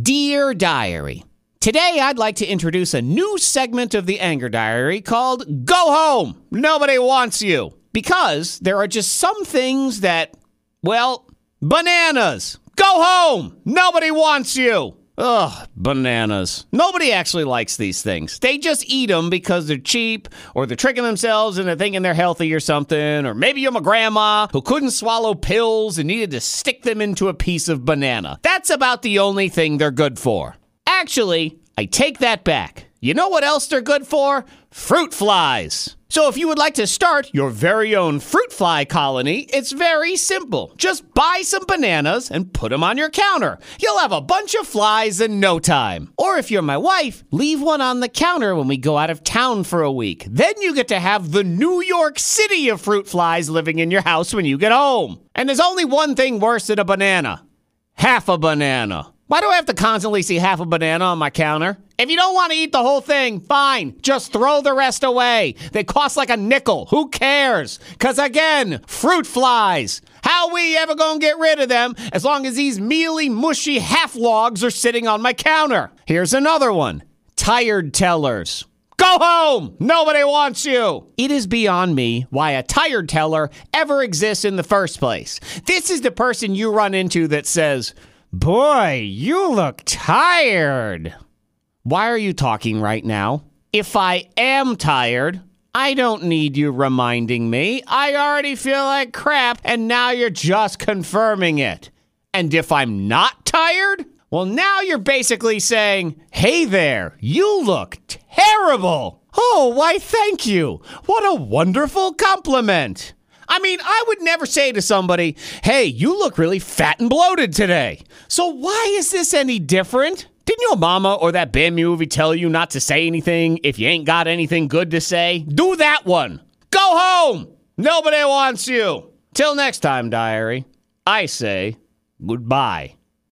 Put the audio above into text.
Dear Diary, Today I'd like to introduce a new segment of the Anger Diary called Go Home! Nobody Wants You! Because there are just some things that, well, bananas! Go home! Nobody wants you! Ugh, bananas. Nobody actually likes these things. They just eat them because they're cheap, or they're tricking themselves into thinking they're healthy or something, or maybe you're a grandma who couldn't swallow pills and needed to stick them into a piece of banana. That's about the only thing they're good for. Actually, I take that back. You know what else they're good for? Fruit flies. So if you would like to start your very own fruit fly colony, it's very simple. Just buy some bananas and put them on your counter. You'll have a bunch of flies in no time. Or if you're my wife, leave one on the counter when we go out of town for a week. Then you get to have the New York City of fruit flies living in your house when you get home. And there's only one thing worse than a banana half a banana. Why do I have to constantly see half a banana on my counter? If you don't want to eat the whole thing, fine. Just throw the rest away. They cost like a nickel. Who cares? Because again, fruit flies. How we ever gonna get rid of them as long as these mealy, mushy half logs are sitting on my counter? Here's another one tired tellers. Go home! Nobody wants you! It is beyond me why a tired teller ever exists in the first place. This is the person you run into that says, Boy, you look tired. Why are you talking right now? If I am tired, I don't need you reminding me. I already feel like crap, and now you're just confirming it. And if I'm not tired, well, now you're basically saying, hey there, you look terrible. Oh, why, thank you. What a wonderful compliment. I mean, I would never say to somebody, hey, you look really fat and bloated today. So why is this any different? Didn't your mama or that Bambi movie tell you not to say anything if you ain't got anything good to say? Do that one. Go home. Nobody wants you. Till next time, diary, I say goodbye.